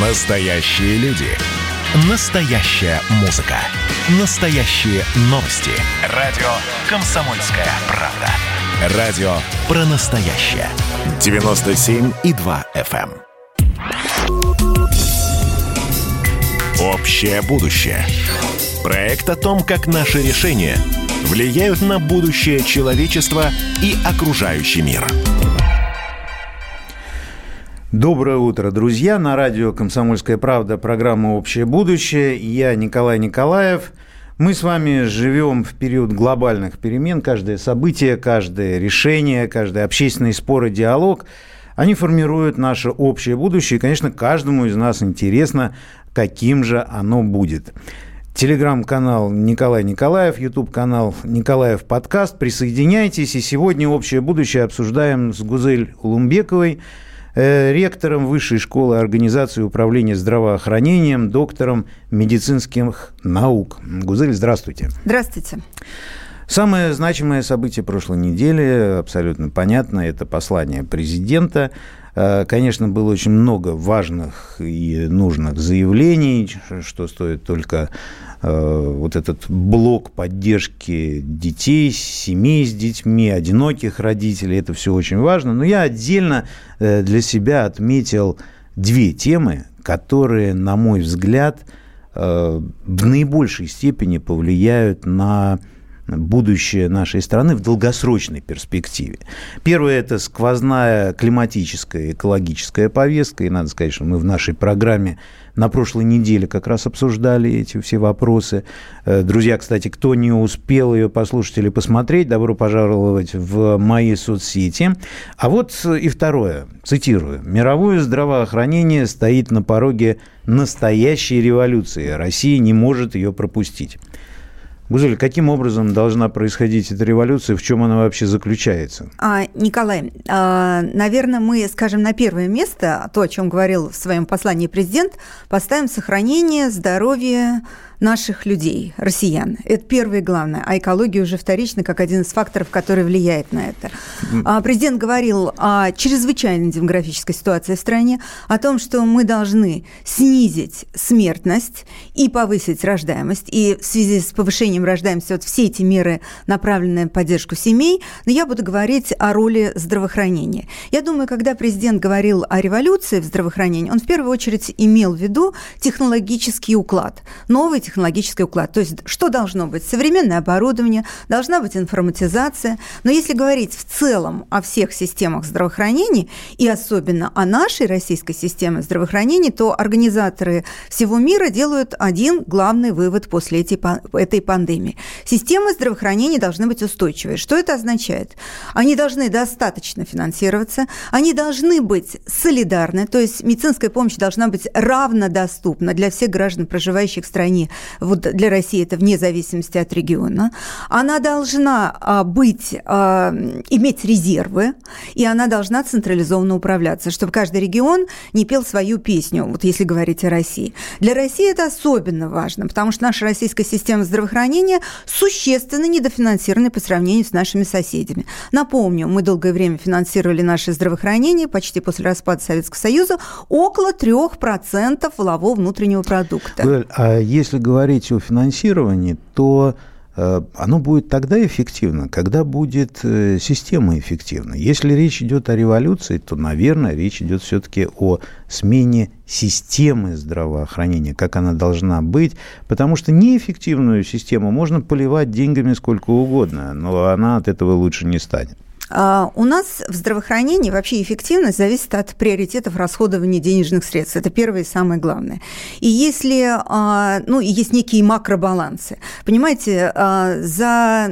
Настоящие люди. Настоящая музыка. Настоящие новости. Радио «Комсомольская правда». Радио про настоящее. 97,2 FM. эм. Общее будущее. Проект о том, как наши решения влияют на будущее человечества и окружающий мир. Доброе утро, друзья. На радио «Комсомольская правда» программа «Общее будущее». Я Николай Николаев. Мы с вами живем в период глобальных перемен. Каждое событие, каждое решение, каждый общественный спор и диалог, они формируют наше общее будущее. И, конечно, каждому из нас интересно, каким же оно будет. Телеграм-канал Николай Николаев, YouTube-канал Николаев подкаст. Присоединяйтесь. И сегодня общее будущее обсуждаем с Гузель Улумбековой – ректором Высшей школы организации управления здравоохранением, доктором медицинских наук. Гузель, здравствуйте. Здравствуйте. Самое значимое событие прошлой недели, абсолютно понятно, это послание президента. Э, конечно, было очень много важных и нужных заявлений, что стоит только Э, вот этот блок поддержки детей, семей с детьми, одиноких родителей, это все очень важно. Но я отдельно э, для себя отметил две темы, которые, на мой взгляд, в наибольшей степени повлияют на будущее нашей страны в долгосрочной перспективе. Первое – это сквозная климатическая, экологическая повестка. И надо сказать, что мы в нашей программе на прошлой неделе как раз обсуждали эти все вопросы. Э, друзья, кстати, кто не успел ее послушать или посмотреть, добро пожаловать в мои соцсети. А вот и второе, цитирую. «Мировое здравоохранение стоит на пороге настоящей революции. Россия не может ее пропустить». Гузель, каким образом должна происходить эта революция, в чем она вообще заключается? А, Николай, а, наверное, мы скажем на первое место то, о чем говорил в своем послании президент, поставим сохранение здоровья наших людей, россиян. Это первое и главное. А экология уже вторична, как один из факторов, который влияет на это. А президент говорил о чрезвычайной демографической ситуации в стране, о том, что мы должны снизить смертность и повысить рождаемость. И в связи с повышением рождаемости вот все эти меры, направленные на поддержку семей, но я буду говорить о роли здравоохранения. Я думаю, когда президент говорил о революции в здравоохранении, он в первую очередь имел в виду технологический уклад, новый технологический уклад. То есть что должно быть? Современное оборудование, должна быть информатизация. Но если говорить в целом о всех системах здравоохранения, и особенно о нашей российской системе здравоохранения, то организаторы всего мира делают один главный вывод после этой пандемии. Системы здравоохранения должны быть устойчивые. Что это означает? Они должны достаточно финансироваться, они должны быть солидарны, то есть медицинская помощь должна быть равнодоступна для всех граждан, проживающих в стране вот для России это вне зависимости от региона, она должна а, быть, а, иметь резервы, и она должна централизованно управляться, чтобы каждый регион не пел свою песню, вот если говорить о России. Для России это особенно важно, потому что наша российская система здравоохранения существенно недофинансирована по сравнению с нашими соседями. Напомню, мы долгое время финансировали наше здравоохранение, почти после распада Советского Союза, около 3% валового внутреннего продукта. А если говорить о финансировании, то оно будет тогда эффективно, когда будет э, система эффективна. Если речь идет о революции, то, наверное, речь идет все-таки о смене системы здравоохранения, как она должна быть, потому что неэффективную систему можно поливать деньгами сколько угодно, но она от этого лучше не станет. А, у нас в здравоохранении вообще эффективность зависит от приоритетов расходования денежных средств. Это первое и самое главное. И если, а, ну, есть некие макробалансы, понимаете, а, за,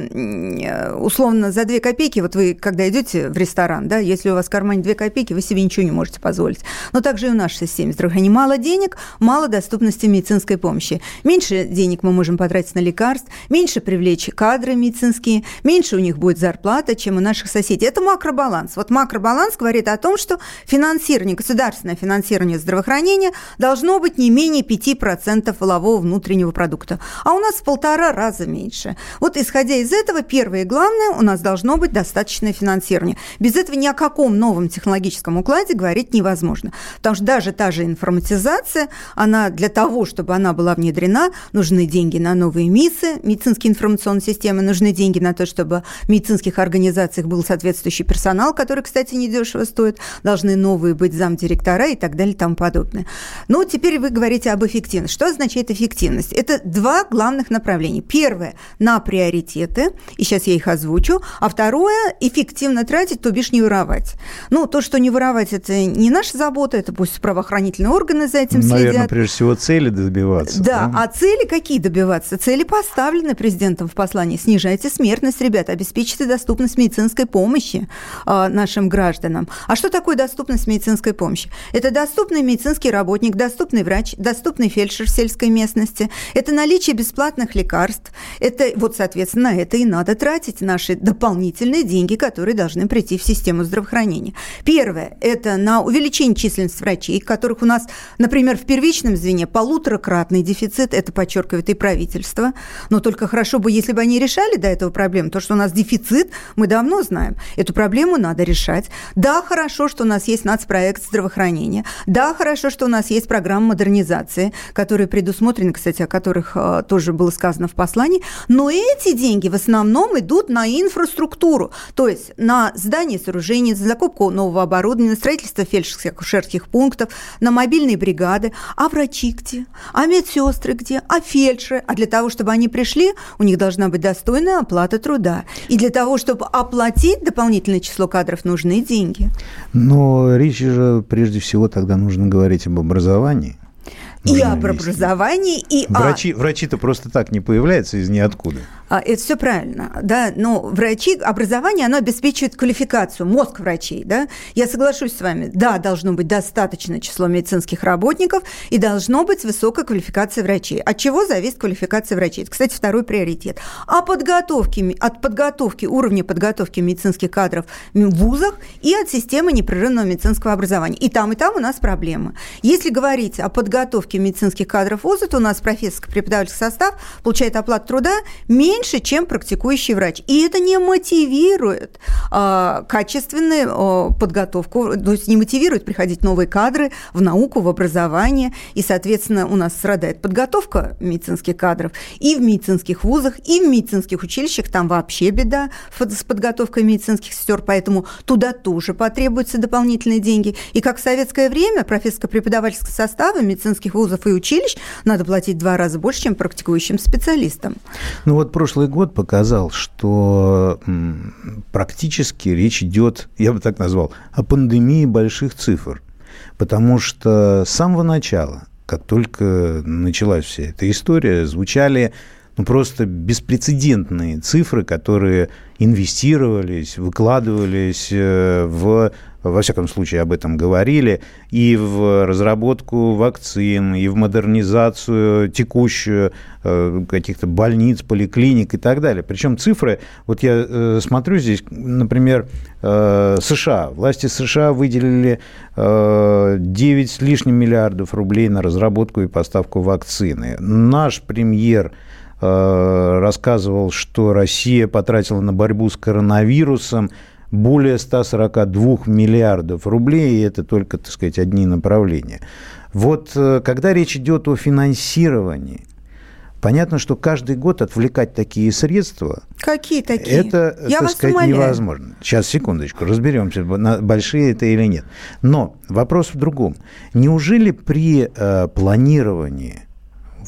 условно, за 2 копейки, вот вы, когда идете в ресторан, да, если у вас в кармане 2 копейки, вы себе ничего не можете позволить. Но также и в нашей системе здравоохранения. Мало денег, мало доступности медицинской помощи. Меньше денег мы можем потратить на лекарств, меньше привлечь кадры медицинские, меньше у них будет зарплата, чем у наших соседей соседи. Это макробаланс. Вот макробаланс говорит о том, что финансирование, государственное финансирование здравоохранения должно быть не менее 5% волового внутреннего продукта. А у нас в полтора раза меньше. Вот исходя из этого, первое и главное, у нас должно быть достаточное финансирование. Без этого ни о каком новом технологическом укладе говорить невозможно. Потому что даже та же информатизация, она для того, чтобы она была внедрена, нужны деньги на новые МИСы, медицинские информационные системы, нужны деньги на то, чтобы в медицинских организациях был соответствующий персонал, который, кстати, недешево стоит, должны новые быть замдиректора и так далее и тому подобное. Ну, теперь вы говорите об эффективности. Что означает эффективность? Это два главных направления. Первое – на приоритеты, и сейчас я их озвучу, а второе – эффективно тратить, то бишь не воровать. Ну, то, что не воровать – это не наша забота, это пусть правоохранительные органы за этим Наверное, следят. Наверное, прежде всего цели добиваться. Да, да, а цели какие добиваться? Цели поставлены президентом в послании. Снижайте смертность, ребята, обеспечьте доступность медицинской помощи э, нашим гражданам. А что такое доступность медицинской помощи? Это доступный медицинский работник, доступный врач, доступный фельдшер в сельской местности, это наличие бесплатных лекарств, это вот, соответственно, на это и надо тратить наши дополнительные деньги, которые должны прийти в систему здравоохранения. Первое – это на увеличение численности врачей, которых у нас, например, в первичном звене полуторакратный дефицит, это подчеркивает и правительство, но только хорошо бы, если бы они решали до этого проблему, то, что у нас дефицит, мы давно знаем. Эту проблему надо решать. Да, хорошо, что у нас есть нацпроект здравоохранения. Да, хорошо, что у нас есть программа модернизации, которые предусмотрены, кстати, о которых э, тоже было сказано в послании. Но эти деньги в основном идут на инфраструктуру, то есть на здание сооружений, закупку нового оборудования, на строительство фельдшерских пунктов, на мобильные бригады. А врачи где? А медсестры где? А фельдшеры? А для того, чтобы они пришли, у них должна быть достойная оплата труда. И для того, чтобы оплатить дополнительное число кадров, нужны деньги. Но речь же прежде всего тогда нужно говорить об образовании и об образовании, и врачи, о... Врачи-то просто так не появляются из ниоткуда. А, это все правильно, да, но врачи, образование, оно обеспечивает квалификацию, мозг врачей, да. Я соглашусь с вами, да, должно быть достаточное число медицинских работников и должно быть высокая квалификация врачей. От чего зависит квалификация врачей? Это, кстати, второй приоритет. А подготовки, от подготовки, уровня подготовки медицинских кадров в вузах и от системы непрерывного медицинского образования. И там, и там у нас проблемы. Если говорить о подготовке медицинских кадров в вузы, то у нас профессорско-преподавательский состав получает оплату труда меньше меньше, чем практикующий врач. И это не мотивирует а, качественную а, подготовку, то есть не мотивирует приходить новые кадры в науку, в образование. И, соответственно, у нас страдает подготовка медицинских кадров и в медицинских вузах, и в медицинских училищах. Там вообще беда с подготовкой медицинских сестер, поэтому туда тоже потребуются дополнительные деньги. И как в советское время профессорско-преподавательского состава медицинских вузов и училищ надо платить два раза больше, чем практикующим специалистам. Ну вот прошлый год показал, что практически речь идет, я бы так назвал, о пандемии больших цифр. Потому что с самого начала, как только началась вся эта история, звучали ну, просто беспрецедентные цифры, которые инвестировались, выкладывались э, в во всяком случае, об этом говорили, и в разработку вакцин, и в модернизацию текущую э, каких-то больниц, поликлиник и так далее. Причем цифры, вот я э, смотрю здесь, например, э, США. Власти США выделили 9 с лишним миллиардов рублей на разработку и поставку вакцины. Наш премьер рассказывал, что Россия потратила на борьбу с коронавирусом более 142 миллиардов рублей, и это только, так сказать, одни направления. Вот э, когда речь идет о финансировании, понятно, что каждый год отвлекать такие средства... Какие такие? Это, Я так сказать, умоляю. невозможно. Сейчас, секундочку, разберемся, большие это или нет. Но вопрос в другом. Неужели при э, планировании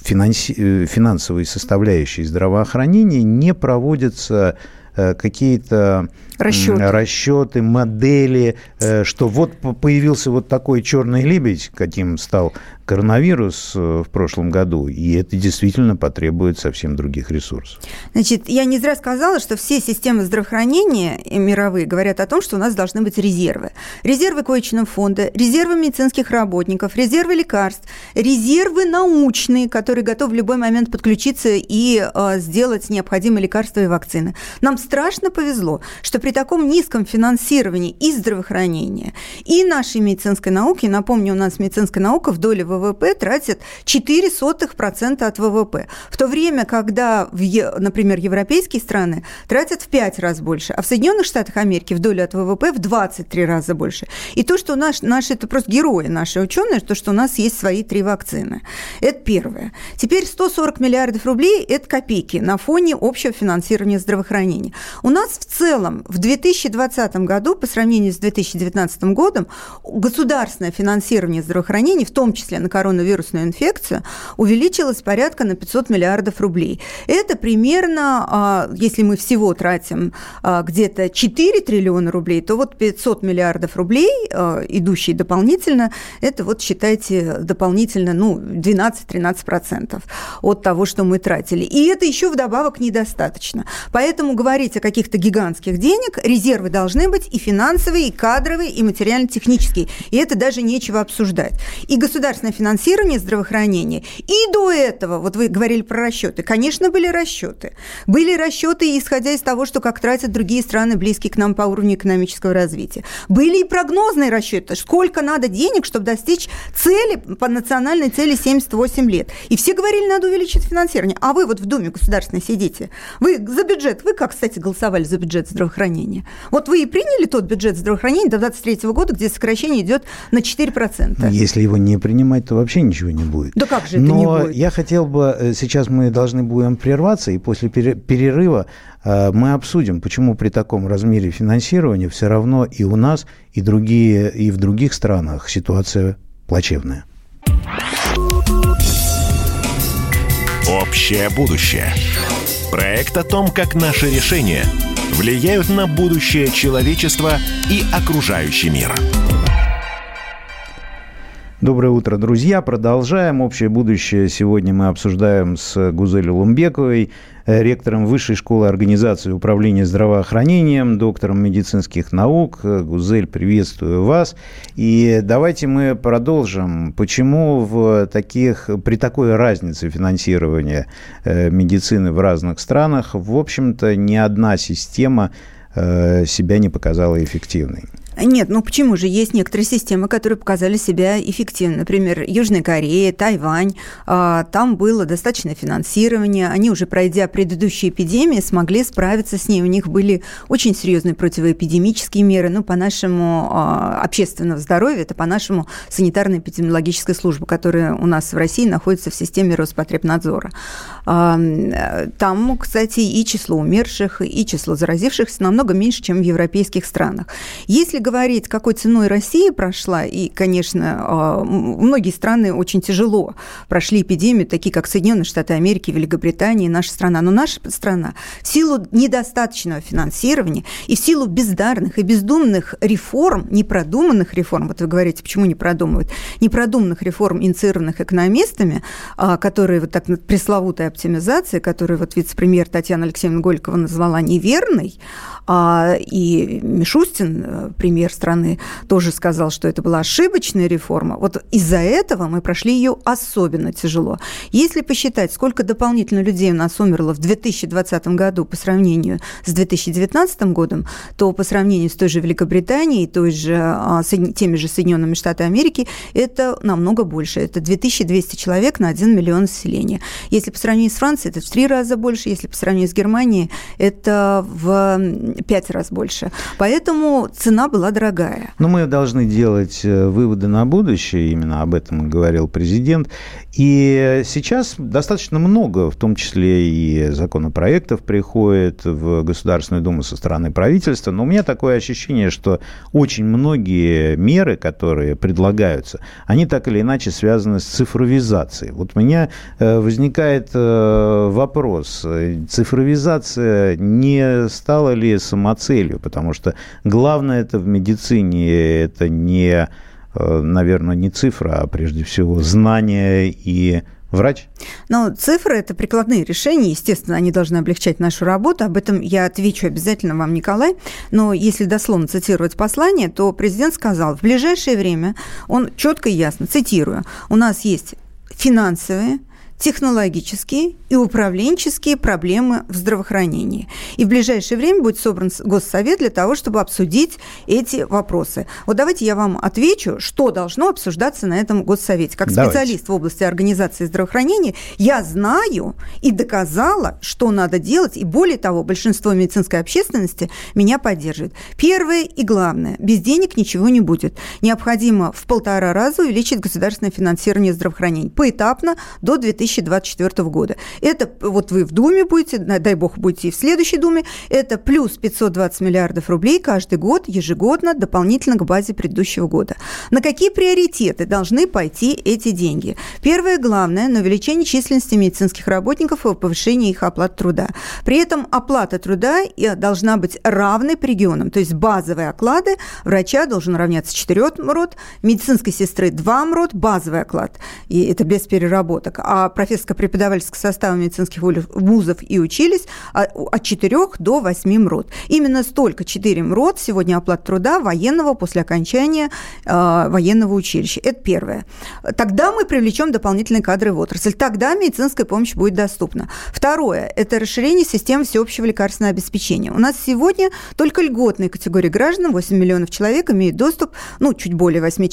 финанси... Э, финансовой составляющей здравоохранения не проводятся какие-то расчеты. расчеты, модели, э, что вот появился вот такой черный лебедь, каким стал коронавирус э, в прошлом году, и это действительно потребует совсем других ресурсов. Значит, я не зря сказала, что все системы здравоохранения мировые говорят о том, что у нас должны быть резервы. Резервы коечного фонда, резервы медицинских работников, резервы лекарств, резервы научные, которые готовы в любой момент подключиться и э, сделать необходимые лекарства и вакцины. Нам страшно повезло, что при таком низком финансировании и здравоохранения, и нашей медицинской науки, напомню, у нас медицинская наука в доле ВВП тратит 0,04% от ВВП, в то время, когда, в, например, европейские страны тратят в 5 раз больше, а в Соединенных Штатах Америки в долю от ВВП в 23 раза больше. И то, что наш, наши, это просто герои, наши ученые, то, что у нас есть свои три вакцины. Это первое. Теперь 140 миллиардов рублей – это копейки на фоне общего финансирования здравоохранения. У нас в целом в 2020 году по сравнению с 2019 годом государственное финансирование здравоохранения, в том числе на коронавирусную инфекцию, увеличилось порядка на 500 миллиардов рублей. Это примерно, а, если мы всего тратим а, где-то 4 триллиона рублей, то вот 500 миллиардов рублей, а, идущие дополнительно, это вот считайте дополнительно ну, 12-13% от того, что мы тратили. И это еще вдобавок недостаточно. Поэтому говорить о каких-то гигантских денег, резервы должны быть и финансовые, и кадровые, и материально-технические. И это даже нечего обсуждать. И государственное финансирование здравоохранения. И до этого, вот вы говорили про расчеты, конечно, были расчеты. Были расчеты, исходя из того, что как тратят другие страны, близкие к нам по уровню экономического развития. Были и прогнозные расчеты, сколько надо денег, чтобы достичь цели, по национальной цели 78 лет. И все говорили, надо увеличить финансирование. А вы вот в Думе государственной сидите. Вы за бюджет, вы как, кстати, голосовали за бюджет здравоохранения? Вот вы и приняли тот бюджет здравоохранения до 2023 года, где сокращение идет на 4%. Если его не принимать, то вообще ничего не будет. Да как же это Но не будет? я хотел бы, э, сейчас мы должны будем прерваться, и после перерыва э, мы обсудим, почему при таком размере финансирования все равно и у нас, и, другие, и в других странах ситуация плачевная. Общее будущее. Проект о том, как наши решения влияют на будущее человечества и окружающий мир. Доброе утро, друзья. Продолжаем. Общее будущее сегодня мы обсуждаем с Гузелью Лумбековой, Э, ректором Высшей школы организации управления здравоохранением, доктором медицинских наук. Э, Гузель, приветствую вас. И давайте мы продолжим. Почему в таких, при такой разнице финансирования э, медицины в разных странах, в общем-то, ни одна система себя не показала эффективной? Нет, ну почему же? Есть некоторые системы, которые показали себя эффективно. Например, Южная Корея, Тайвань. А, там было достаточно финансирования. Они уже, пройдя предыдущие эпидемии, смогли справиться с ней. У них были очень серьезные противоэпидемические меры. Ну, по нашему а, общественного здоровья, это по нашему санитарно-эпидемиологической службе, которая у нас в России находится в системе Роспотребнадзора. А, там, кстати, и число умерших, и число заразившихся намного меньше, чем в европейских странах. Если говорить, какой ценой Россия прошла, и, конечно, а, многие страны очень тяжело прошли эпидемию, такие как Соединенные Штаты Америки, Великобритания наша страна. Но наша страна в силу недостаточного финансирования и в силу бездарных и бездумных реформ, непродуманных реформ, вот вы говорите, почему не продумывают, непродуманных реформ, инициированных экономистами, а, которые вот так пресловутая оптимизация, которую вот вице-премьер Татьяна Алексеевна Голикова назвала неверной, а, и Мишустин, э, премьер страны, тоже сказал, что это была ошибочная реформа. Вот из-за этого мы прошли ее особенно тяжело. Если посчитать, сколько дополнительно людей у нас умерло в 2020 году по сравнению с 2019 годом, то по сравнению с той же Великобританией, той же, а, теми же Соединенными Штатами Америки, это намного больше. Это 2200 человек на 1 миллион населения. Если по сравнению с Францией, это в три раза больше. Если по сравнению с Германией, это в пять раз больше. Поэтому цена была дорогая. Но мы должны делать э, выводы на будущее, именно об этом говорил президент. И сейчас достаточно много, в том числе и законопроектов, приходит в Государственную Думу со стороны правительства. Но у меня такое ощущение, что очень многие меры, которые предлагаются, они так или иначе связаны с цифровизацией. Вот у меня э, возникает э, вопрос, цифровизация не стала ли самоцелью, потому что главное это медицине, это не, э, наверное, не цифра, а прежде всего знание и Врач? Ну, цифры – это прикладные решения, естественно, они должны облегчать нашу работу. Об этом я отвечу обязательно вам, Николай. Но если дословно цитировать послание, то президент сказал, в ближайшее время, он четко и ясно, цитирую, у нас есть финансовые, технологические и управленческие проблемы в здравоохранении. И в ближайшее время будет собран Госсовет для того, чтобы обсудить эти вопросы. Вот давайте я вам отвечу, что должно обсуждаться на этом Госсовете. Как давайте. специалист в области организации здравоохранения, я знаю и доказала, что надо делать, и более того, большинство медицинской общественности меня поддерживает. Первое и главное, без денег ничего не будет. Необходимо в полтора раза увеличить государственное финансирование здравоохранения поэтапно до 2000 2024 года. Это вот вы в Думе будете, дай бог, будете и в следующей Думе, это плюс 520 миллиардов рублей каждый год, ежегодно, дополнительно к базе предыдущего года. На какие приоритеты должны пойти эти деньги? Первое, главное, на увеличение численности медицинских работников и повышение их оплаты труда. При этом оплата труда э, должна быть равной по регионам, то есть базовые оклады врача должен равняться 4 МРОД, медицинской сестры 2 МРОД, базовый оклад, и это без переработок, а профессорско-преподавательского состава медицинских вузов и учились а, от 4 до 8 МРОД. Именно столько 4 МРОД сегодня оплата труда военного после окончания э, военного училища. Это первое. Тогда мы привлечем дополнительные кадры в отрасль. Тогда медицинская помощь будет доступна. Второе – это расширение системы всеобщего лекарственного обеспечения. У нас сегодня только льготные категории граждан, 8 миллионов человек, имеют доступ, ну, чуть более 8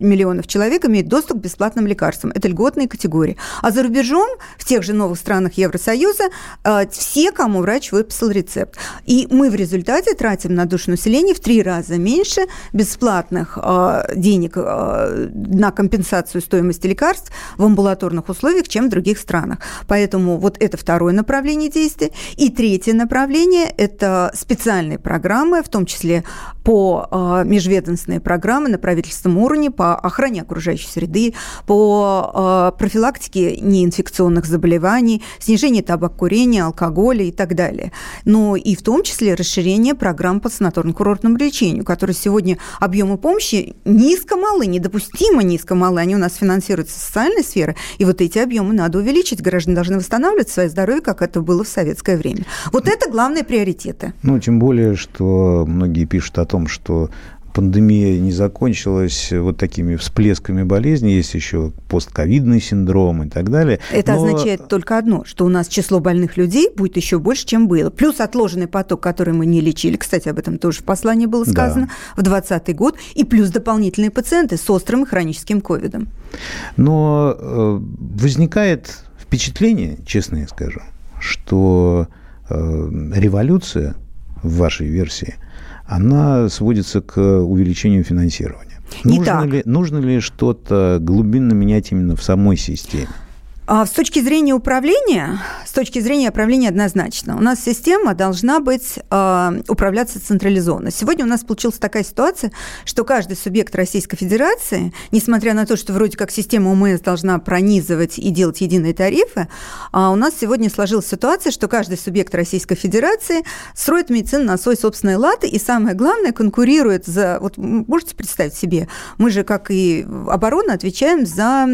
миллионов человек имеют доступ к бесплатным лекарствам. Это льготные категории. А за рубежом, в тех же новых странах Евросоюза, э, все, кому врач выписал рецепт. И мы в результате тратим на душу населения в три раза меньше бесплатных э, денег э, на компенсацию стоимости лекарств в амбулаторных условиях, чем в других странах. Поэтому вот это второе направление действия. И третье направление – это специальные программы, в том числе по межведомственные программы на правительственном уровне по охране окружающей среды, по профилактике не неинфекционных заболеваний, снижение табакокурения, алкоголя и так далее. Но и в том числе расширение программ по санаторно-курортному лечению, которые сегодня объемы помощи низко малы, недопустимо низко малы. Они у нас финансируются социальной сферы, и вот эти объемы надо увеличить. Граждане должны восстанавливать свое здоровье, как это было в советское время. Вот это главные приоритеты. Ну, тем более, что многие пишут о том, что пандемия не закончилась вот такими всплесками болезни, есть еще постковидный синдром и так далее. Это Но... означает только одно, что у нас число больных людей будет еще больше, чем было. Плюс отложенный поток, который мы не лечили, кстати, об этом тоже в послании было сказано, да. в 2020 год, и плюс дополнительные пациенты с острым и хроническим ковидом. Но э, возникает впечатление, честно я скажу, что э, революция в вашей версии – она сводится к увеличению финансирования. Не нужно, так. Ли, нужно ли что-то глубинно менять именно в самой системе? А с точки зрения управления, с точки зрения управления однозначно, у нас система должна быть э, управляться централизованно. Сегодня у нас получилась такая ситуация, что каждый субъект Российской Федерации, несмотря на то, что вроде как система ОМС должна пронизывать и делать единые тарифы, а у нас сегодня сложилась ситуация, что каждый субъект Российской Федерации строит медицину на свой собственный лад и, самое главное, конкурирует за... Вот можете представить себе, мы же, как и оборона, отвечаем за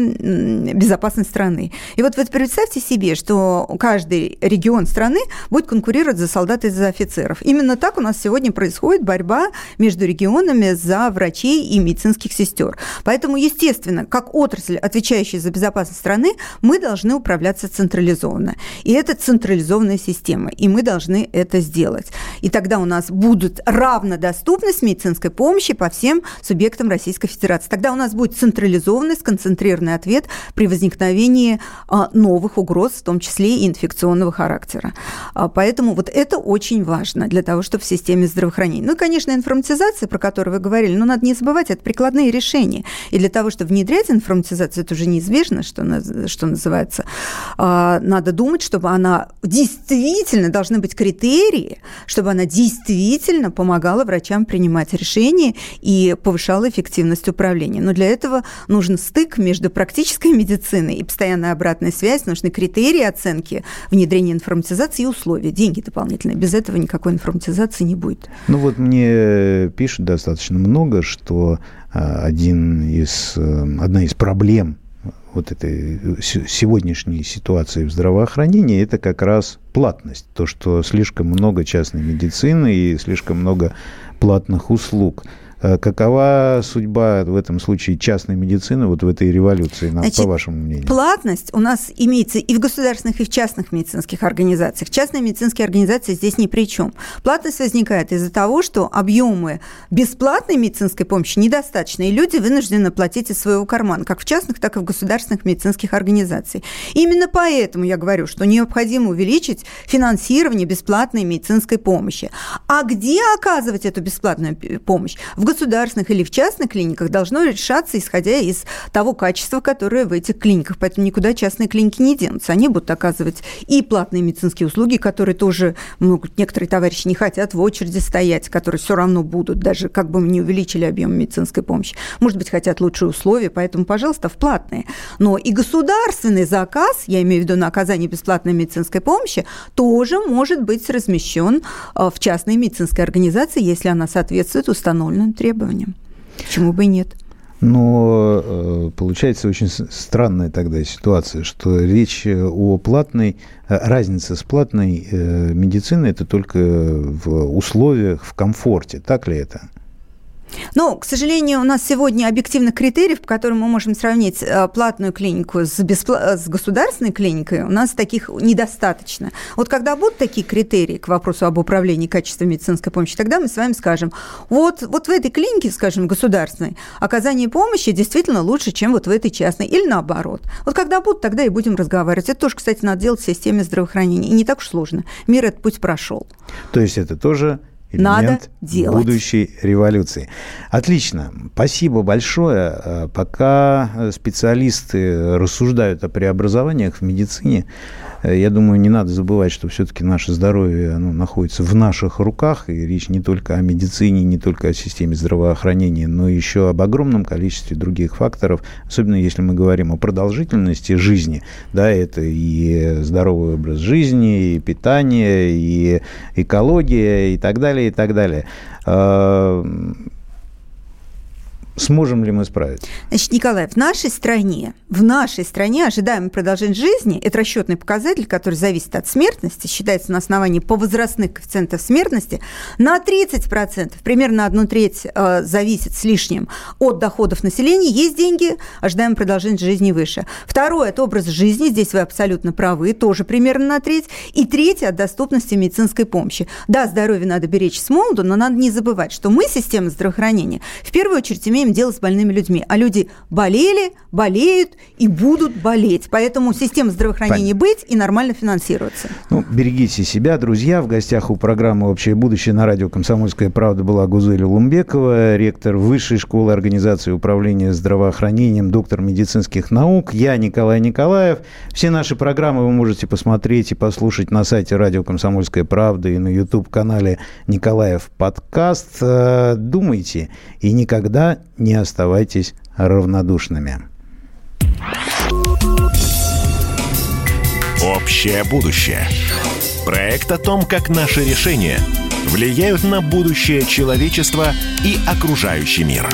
безопасность страны. И вот вы представьте себе, что каждый регион страны будет конкурировать за солдат и за офицеров. Именно так у нас сегодня происходит борьба между регионами за врачей и медицинских сестер. Поэтому, естественно, как отрасль, отвечающая за безопасность страны, мы должны управляться централизованно. И это централизованная система, и мы должны это сделать. И тогда у нас будет равнодоступность медицинской помощи по всем субъектам Российской Федерации. Тогда у нас будет централизованный, сконцентрированный ответ при возникновении новых угроз, в том числе и инфекционного характера. А, поэтому вот это очень важно для того, чтобы в системе здравоохранения. Ну и, конечно, информатизация, про которую вы говорили, но надо не забывать, это прикладные решения. И для того, чтобы внедрять информатизацию, это уже неизбежно, что, что называется, а, надо думать, чтобы она действительно, должны быть критерии, чтобы она действительно помогала врачам принимать решения и повышала эффективность управления. Но для этого нужен стык между практической медициной и постоянной обратной обратная связь, нужны критерии оценки внедрения информатизации и условия, деньги дополнительные. Без этого никакой информатизации не будет. Ну вот мне пишут достаточно много, что а, один из, э, одна из проблем вот этой э, сегодняшней ситуации в здравоохранении, это как раз платность. То, что слишком много частной медицины и слишком много платных услуг. Э, какова судьба в этом случае частной медицины вот в этой революции, Значит, по вашему мнению? Платность у нас имеется и в государственных, и в частных медицинских организациях. Частные медицинские организации здесь ни при чем. Платность возникает из-за того, что объемы бесплатной медицинской помощи недостаточно, и люди вынуждены платить из своего кармана, как в частных, так и в государственных медицинских организациях. Именно поэтому я говорю, что необходимо увеличить финансирование бесплатной медицинской помощи. А где оказывать эту бесплатную помощь? В государственных или в частных клиниках должно решаться, исходя из того качества, которое в этих клиниках. Поэтому никуда частные клиники не денутся. Они будут оказывать и платные медицинские услуги, которые тоже могут, некоторые товарищи не хотят в очереди стоять, которые все равно будут, даже как бы мы не увеличили объем медицинской помощи. Может быть, хотят лучшие условия, поэтому, пожалуйста, в платные. Но и государственный заказ, я имею в виду на оказание бесплатной медицинской помощи, тоже может быть размещен э, в частной медицинской организации, если она соответствует установленным требованиям. Почему бы и нет? Но э, получается очень странная тогда ситуация, что речь о платной, э, разница с платной медициной это только в условиях, в комфорте. Так ли это? Ну, к сожалению, у нас сегодня объективных критериев, по которым мы можем сравнить э, платную клинику с, беспла... с государственной клиникой, у нас таких недостаточно. Вот когда будут такие критерии к вопросу об управлении качеством медицинской помощи, тогда мы с вами скажем, вот, вот в этой клинике, скажем, государственной, оказание помощи действительно лучше, чем вот в этой частной, или наоборот. Вот когда будут, тогда и будем разговаривать. Это тоже, кстати, надо делать в системе здравоохранения. И не так уж сложно. Мир этот путь прошел. То есть это тоже Надо делать. будущей революции. Отлично. Спасибо большое. Э, пока специалисты рассуждают о преобразованиях в медицине, Э, я думаю, не надо забывать, что все-таки наше здоровье оно находится в наших руках, и речь не только о медицине, не только о системе здравоохранения, но еще об огромном количестве других факторов, особенно если мы говорим о продолжительности жизни, да, это и здоровый образ жизни, и питание, и экология, и так далее, и так далее. А, Сможем ли мы справиться? Значит, Николай, в нашей стране, в нашей стране ожидаемый продолжение жизни – это расчетный показатель, который зависит от смертности, считается на основании по возрастных коэффициентов смертности, на 30%, примерно одну треть э, зависит с лишним от доходов населения. Есть деньги, ожидаемое продолжение жизни выше. Второе – это образ жизни, здесь вы абсолютно правы, тоже примерно на треть. И третье – от доступности медицинской помощи. Да, здоровье надо беречь с молоду, но надо не забывать, что мы, система здравоохранения, в первую очередь имеем имеем дело с больными людьми. А люди болели, болеют и будут болеть. Поэтому система здравоохранения Понятно. быть и нормально финансироваться. Ну, берегите себя, друзья. В гостях у программы «Общее будущее» на радио «Комсомольская правда» была Гузеля Лумбекова, ректор Высшей школы организации управления здравоохранением, доктор медицинских наук. Я Николай Николаев. Все наши программы вы можете посмотреть и послушать на сайте радио «Комсомольская правда» и на YouTube-канале «Николаев подкаст». Э, думайте и никогда не оставайтесь равнодушными. Общее будущее. Проект о том, как наши решения влияют на будущее человечества и окружающий мир.